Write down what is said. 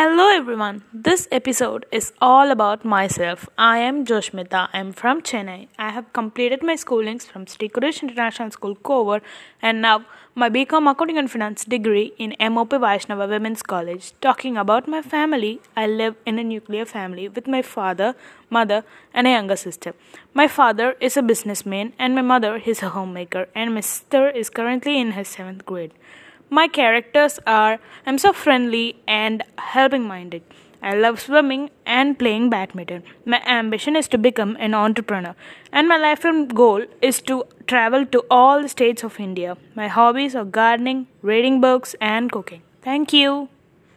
Hello everyone. This episode is all about myself. I am Joshmitha. I am from Chennai. I have completed my schoolings from Sri Kuresh International School Kovar and now my BCom Accounting and Finance degree in MOP Vaishnava Women's College. Talking about my family, I live in a nuclear family with my father, mother and a younger sister. My father is a businessman and my mother is a homemaker and my sister is currently in her 7th grade. My characters are I'm so friendly and helping minded. I love swimming and playing badminton. My ambition is to become an entrepreneur, and my lifelong goal is to travel to all the states of India. My hobbies are gardening, reading books, and cooking. Thank you.